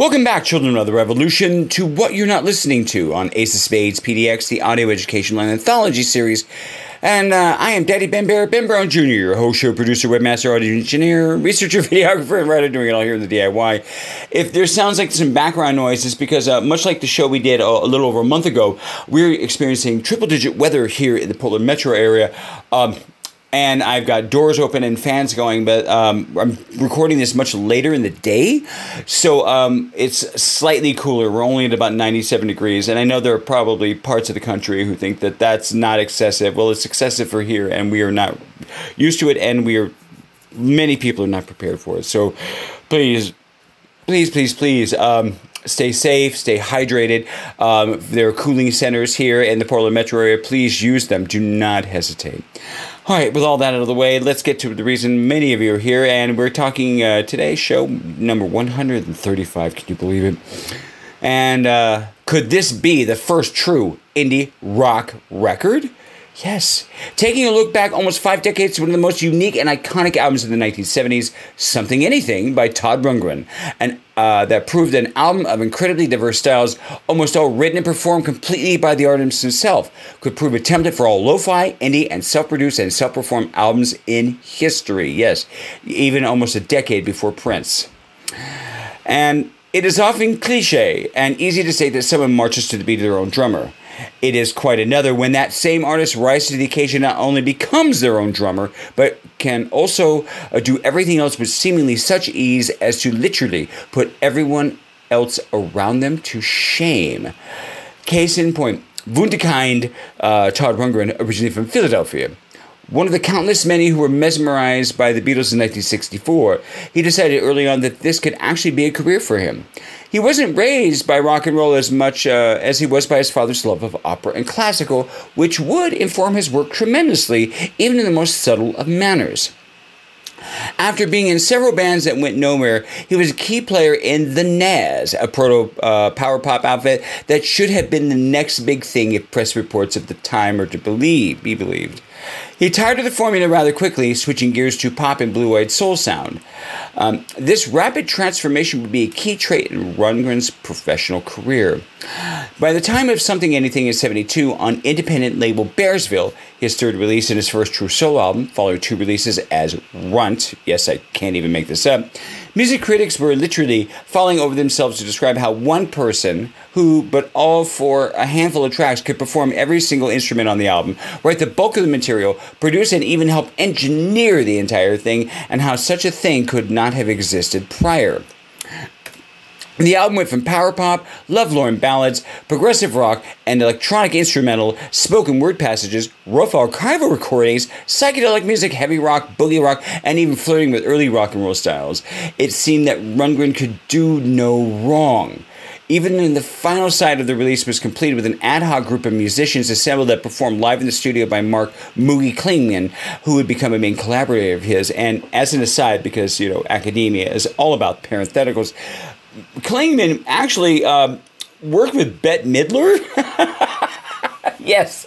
Welcome back, children of the revolution, to What You're Not Listening to on Ace of Spades PDX, the audio education and anthology series. And uh, I am Daddy Ben Bear, Ben Brown Jr., your host, show producer, webmaster, audio engineer, researcher, videographer, and writer doing it all here in the DIY. If there sounds like some background noise, it's because, uh, much like the show we did a, a, little over a month ago, we're experiencing triple digit weather here in the Portland metro area. Um, and I've got doors open and fans going, but um, I'm recording this much later in the day, so um, it's slightly cooler. We're only at about 97 degrees, and I know there are probably parts of the country who think that that's not excessive. Well, it's excessive for here, and we are not used to it, and we are many people are not prepared for it. So, please, please, please, please. Um, stay safe, stay hydrated. Um, there are cooling centers here in the Portland metro area. Please use them. Do not hesitate. All right, with all that out of the way, let's get to the reason many of you are here. And we're talking uh, today, show number 135. Can you believe it? And uh, could this be the first true indie rock record? Yes. Taking a look back almost five decades to one of the most unique and iconic albums of the 1970s, Something Anything by Todd Rundgren, and uh, that proved an album of incredibly diverse styles, almost all written and performed completely by the artist himself, could prove a template for all lo-fi, indie, and self-produced and self-performed albums in history. Yes, even almost a decade before Prince. And it is often cliche and easy to say that someone marches to the beat of their own drummer. It is quite another when that same artist rises to the occasion, not only becomes their own drummer, but can also uh, do everything else with seemingly such ease as to literally put everyone else around them to shame. Case in point, Wunderkind, uh, Todd Rundgren, originally from Philadelphia. One of the countless many who were mesmerized by the Beatles in 1964, he decided early on that this could actually be a career for him. He wasn't raised by rock and roll as much uh, as he was by his father's love of opera and classical, which would inform his work tremendously, even in the most subtle of manners. After being in several bands that went nowhere, he was a key player in The Nazz, a proto uh, power pop outfit that should have been the next big thing if press reports of the time are to believe, be believed. He tired of the formula rather quickly, switching gears to pop and blue eyed soul sound. Um, this rapid transformation would be a key trait in Rundgren's professional career. By the time of Something Anything in 72 on independent label Bearsville, his third release and his first true solo album, following two releases as Runt, yes, I can't even make this up, music critics were literally falling over themselves to describe how one person, who, but all for a handful of tracks, could perform every single instrument on the album, write the bulk of the material, produce and even help engineer the entire thing, and how such a thing could not have existed prior. The album went from power pop, lovelorn ballads, progressive rock, and electronic instrumental, spoken word passages, rough archival recordings, psychedelic music, heavy rock, boogie rock, and even flirting with early rock and roll styles. It seemed that Rundgren could do no wrong. Even in the final side of the release was completed with an ad hoc group of musicians assembled that performed live in the studio by Mark Moogie Klingman, who would become a main collaborator of his. And as an aside, because you know academia is all about parentheticals, Klingman actually uh, worked with Bette Midler. yes.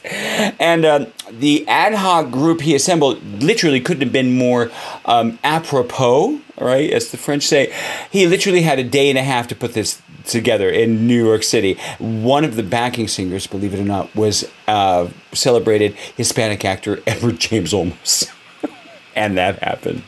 And uh, the ad hoc group he assembled literally couldn't have been more um, apropos, right? As the French say. He literally had a day and a half to put this together in New York City. One of the backing singers, believe it or not, was uh, celebrated Hispanic actor Edward James Olmos. and that happened.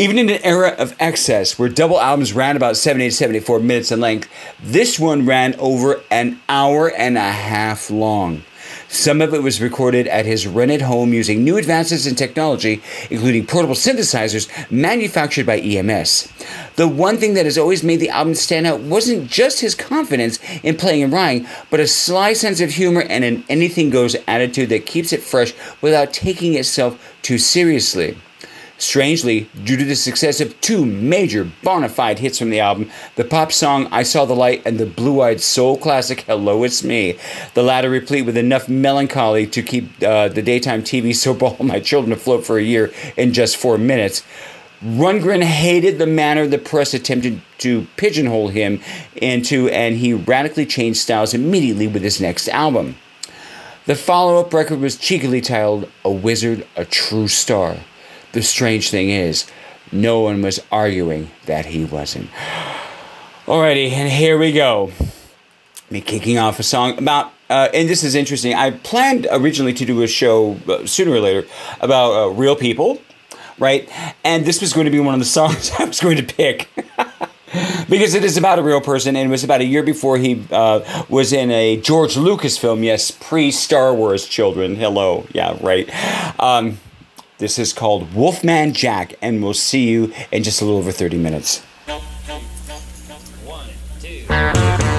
Even in an era of excess, where double albums ran about 70 to 74 minutes in length, this one ran over an hour and a half long. Some of it was recorded at his rented home using new advances in technology, including portable synthesizers manufactured by EMS. The one thing that has always made the album stand out wasn't just his confidence in playing and writing, but a sly sense of humor and an anything goes attitude that keeps it fresh without taking itself too seriously. Strangely, due to the success of two major bona fide hits from the album, the pop song I Saw the Light and the blue eyed soul classic Hello It's Me, the latter replete with enough melancholy to keep uh, the daytime TV soap All My Children afloat for a year in just four minutes. Rundgren hated the manner the press attempted to pigeonhole him into, and he radically changed styles immediately with his next album. The follow up record was cheekily titled A Wizard, a True Star. The strange thing is, no one was arguing that he wasn't. Alrighty, and here we go. Me kicking off a song about, uh, and this is interesting. I planned originally to do a show uh, sooner or later about uh, real people, right? And this was going to be one of the songs I was going to pick. because it is about a real person, and it was about a year before he uh, was in a George Lucas film. Yes, pre Star Wars children. Hello. Yeah, right. Um, this is called Wolfman Jack, and we'll see you in just a little over 30 minutes. Tonight, everything's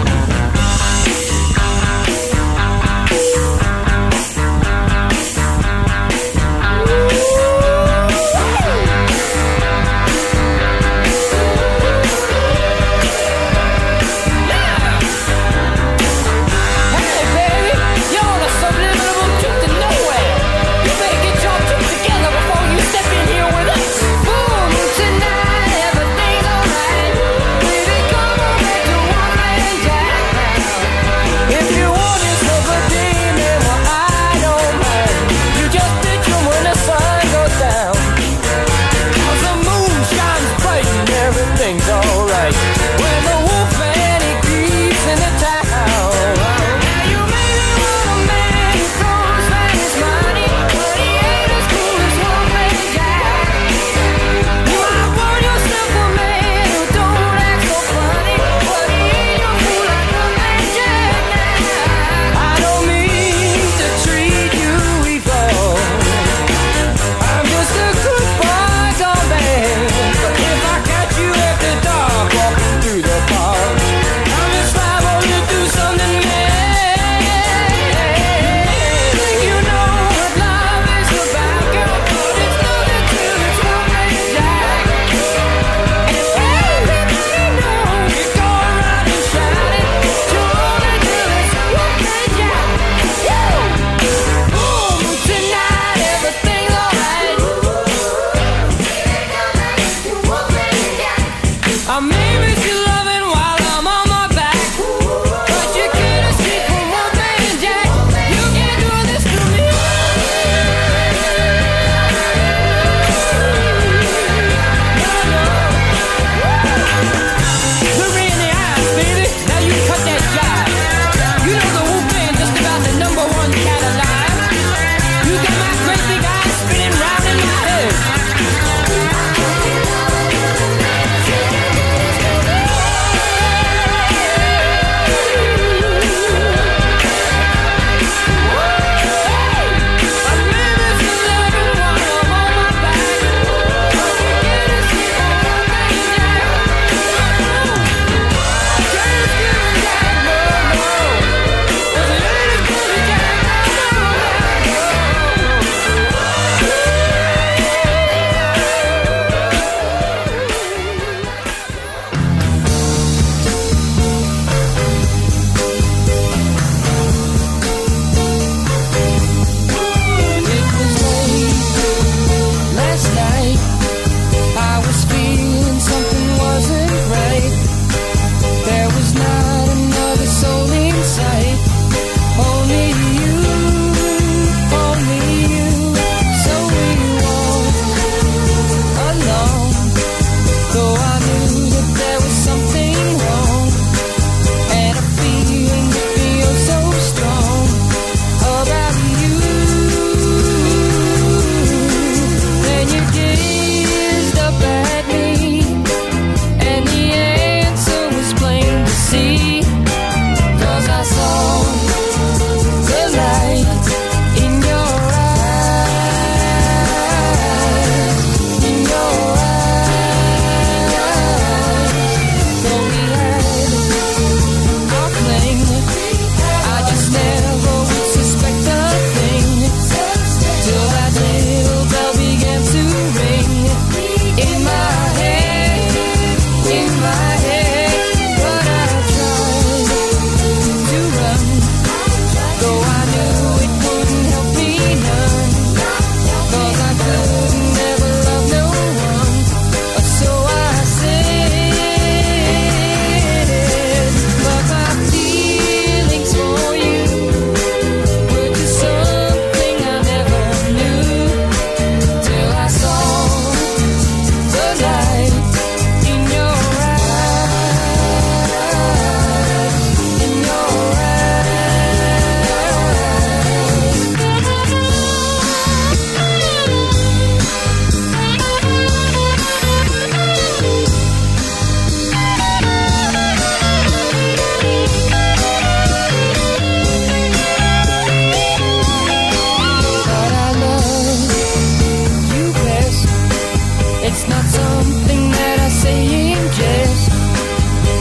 saying yes,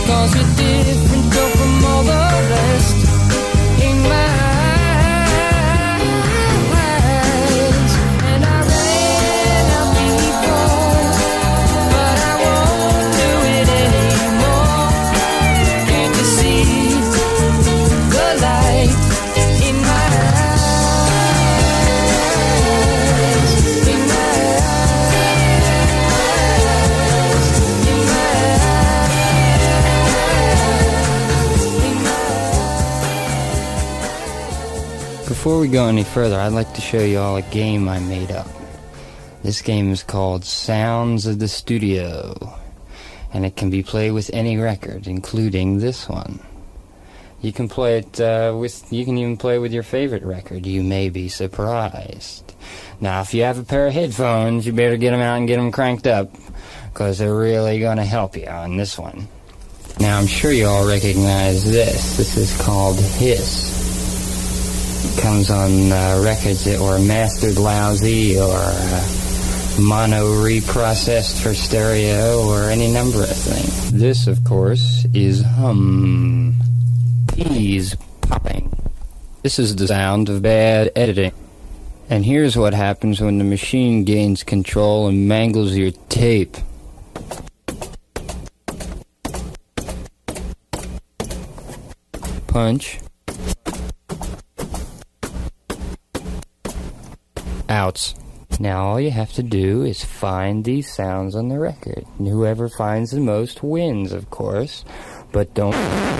cause it did. Before we go any further, I'd like to show you all a game I made up. This game is called Sounds of the Studio, and it can be played with any record, including this one. You can play it uh, with. You can even play with your favorite record. You may be surprised. Now, if you have a pair of headphones, you better get them out and get them cranked up, because they're really going to help you on this one. Now, I'm sure you all recognize this. This is called Hiss. Comes on uh, records that were mastered lousy or uh, mono reprocessed for stereo or any number of things. This, of course, is hum. P's popping. This is the sound of bad editing. And here's what happens when the machine gains control and mangles your tape. Punch. Outs. Now all you have to do is find these sounds on the record. Whoever finds the most wins, of course. But don't.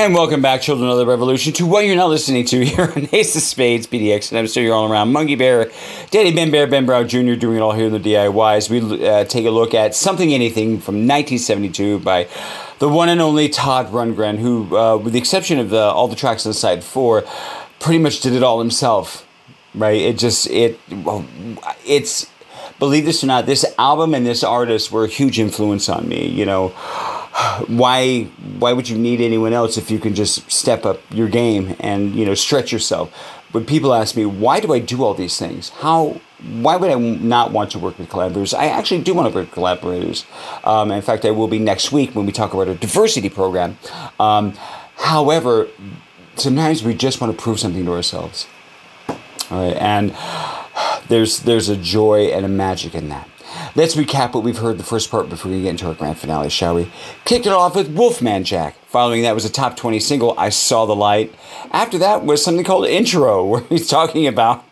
And welcome back, children of the revolution, to what you're now listening to here on Ace of Spades PDX. And I'm still here all around Monkey Bear, Daddy Ben Bear, Ben Brown Jr. doing it all here in the DIYs. We uh, take a look at Something Anything from 1972 by the one and only Todd Rundgren, who, uh, with the exception of the, all the tracks on side four, pretty much did it all himself. Right? It just, it, well, it's, believe this or not, this album and this artist were a huge influence on me. You know, why why would you need anyone else if you can just step up your game and you know stretch yourself? When people ask me why do i do all these things? How why would i not want to work with collaborators? I actually do want to work with collaborators. Um, in fact i will be next week when we talk about our diversity program. Um, however sometimes we just want to prove something to ourselves. All right and there's there's a joy and a magic in that Let's recap what we've heard the first part before we get into our grand finale, shall we? Kicked it off with Wolfman Jack. Following that was a top 20 single, I Saw the Light. After that was something called Intro, where he's talking about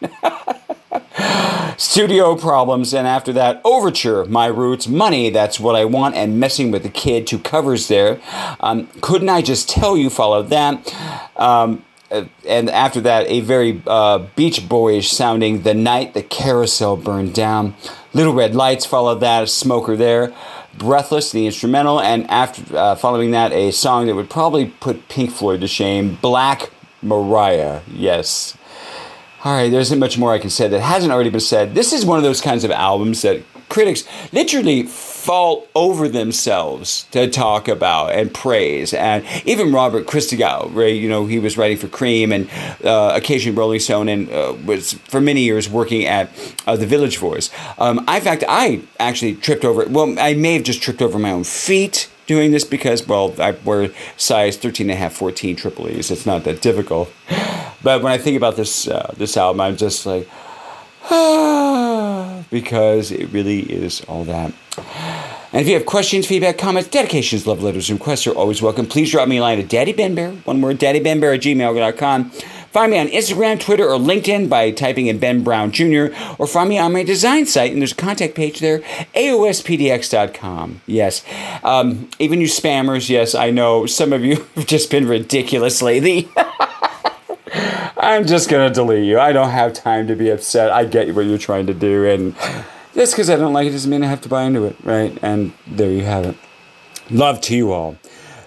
studio problems. And after that, Overture, My Roots, Money, That's What I Want, and Messing with the Kid, two covers there. Um, Couldn't I Just Tell You followed that. Um, uh, and after that, a very uh, Beach Boyish sounding "The Night the Carousel Burned Down." Little Red Lights followed that, a smoker there. Breathless, the instrumental, and after uh, following that, a song that would probably put Pink Floyd to shame, Black Maria. Yes. All right, there isn't much more I can say that hasn't already been said. This is one of those kinds of albums that critics literally fall over themselves to talk about and praise. And even Robert Christgau, right, you know, he was writing for Creem and uh, occasionally Rolling Stone and uh, was for many years working at uh, the Village Voice. Um, in fact, I actually tripped over, well, I may have just tripped over my own feet doing this because, well, I wear size 13 and a half, 14 triple E's. It's not that difficult. But when I think about this, uh, this album, I'm just like, because it really is all that. And if you have questions, feedback, comments, dedications, love letters, and requests are always welcome. Please drop me a line at daddybenbear, one word, daddybenbear at gmail.com. Find me on Instagram, Twitter, or LinkedIn by typing in Ben Brown Jr., or find me on my design site, and there's a contact page there, aospdx.com. Yes. Um, even you spammers, yes, I know some of you have just been ridiculous lately. I'm just gonna delete you. I don't have time to be upset. I get what you're trying to do, and just because I don't like it doesn't mean I have to buy into it, right? And there you have it. Love to you all.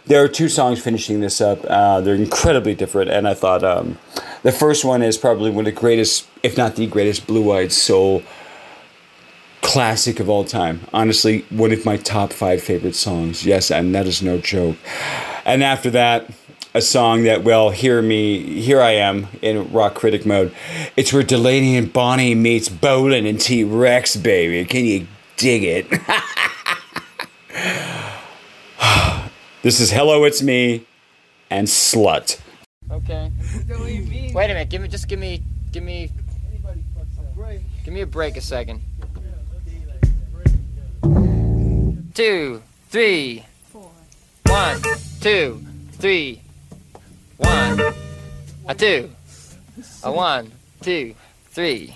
There are two songs finishing this up. Uh, they're incredibly different, and I thought um, the first one is probably one of the greatest, if not the greatest, blue-eyed soul classic of all time. Honestly, one of my top five favorite songs. Yes, and that is no joke. And after that, a song that, well, hear me, here I am in rock critic mode. It's where Delaney and Bonnie meets Bolan and T Rex, baby. Can you dig it? this is Hello, It's Me and Slut. Okay. Wait a minute. Give me, just give me, give me, give me a break a second. Two, three, one, two, three. One, a two, a one, two, three.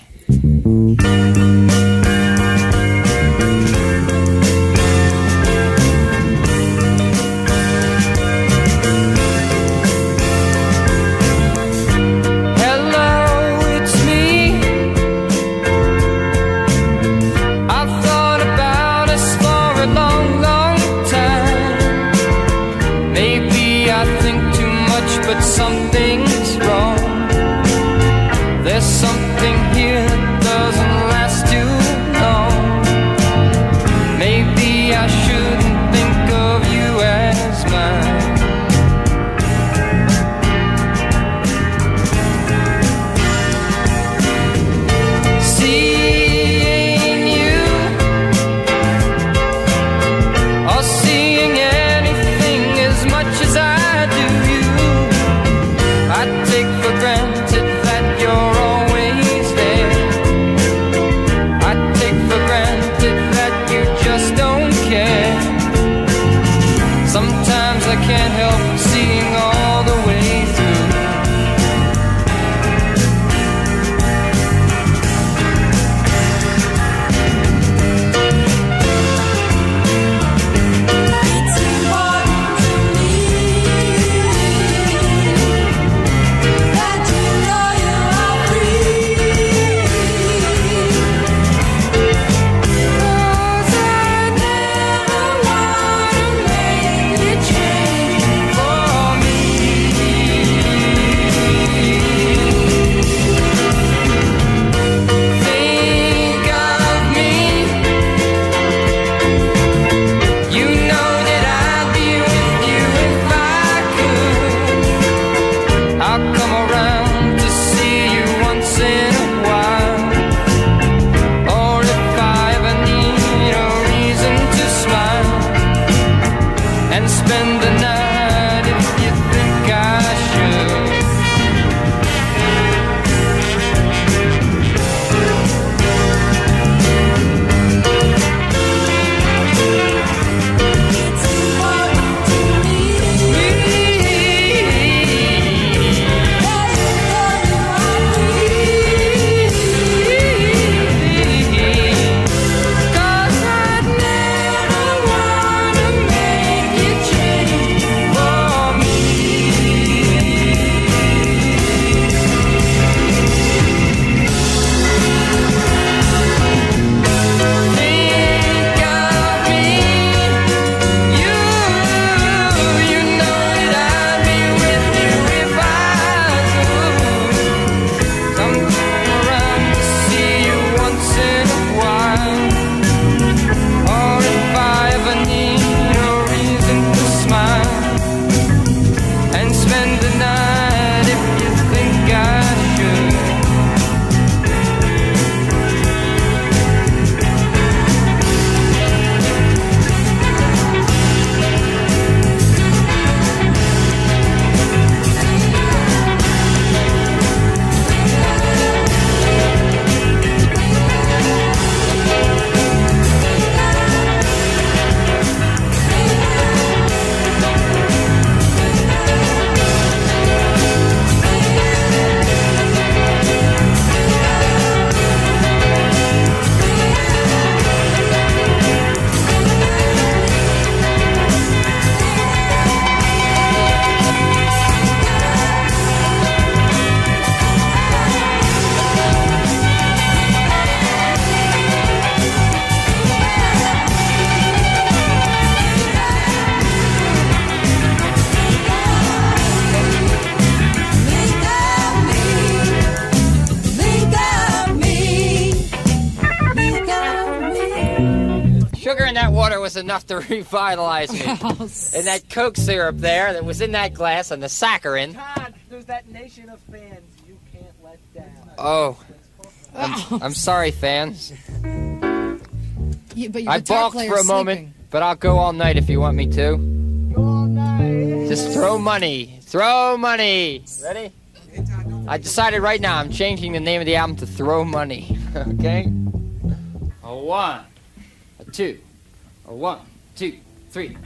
Enough to revitalize me. Oh, and that Coke syrup there that was in that glass and the saccharin. Todd, there's that nation of fans you can't let down. Oh, I'm, I'm sorry, fans. You- but I guitar balked for a moment, but I'll go all night if you want me to. Go all night. Just throw money. Throw money. Ready? I decided right now I'm changing the name of the album to Throw Money. okay? A one, a two, a one, two, three.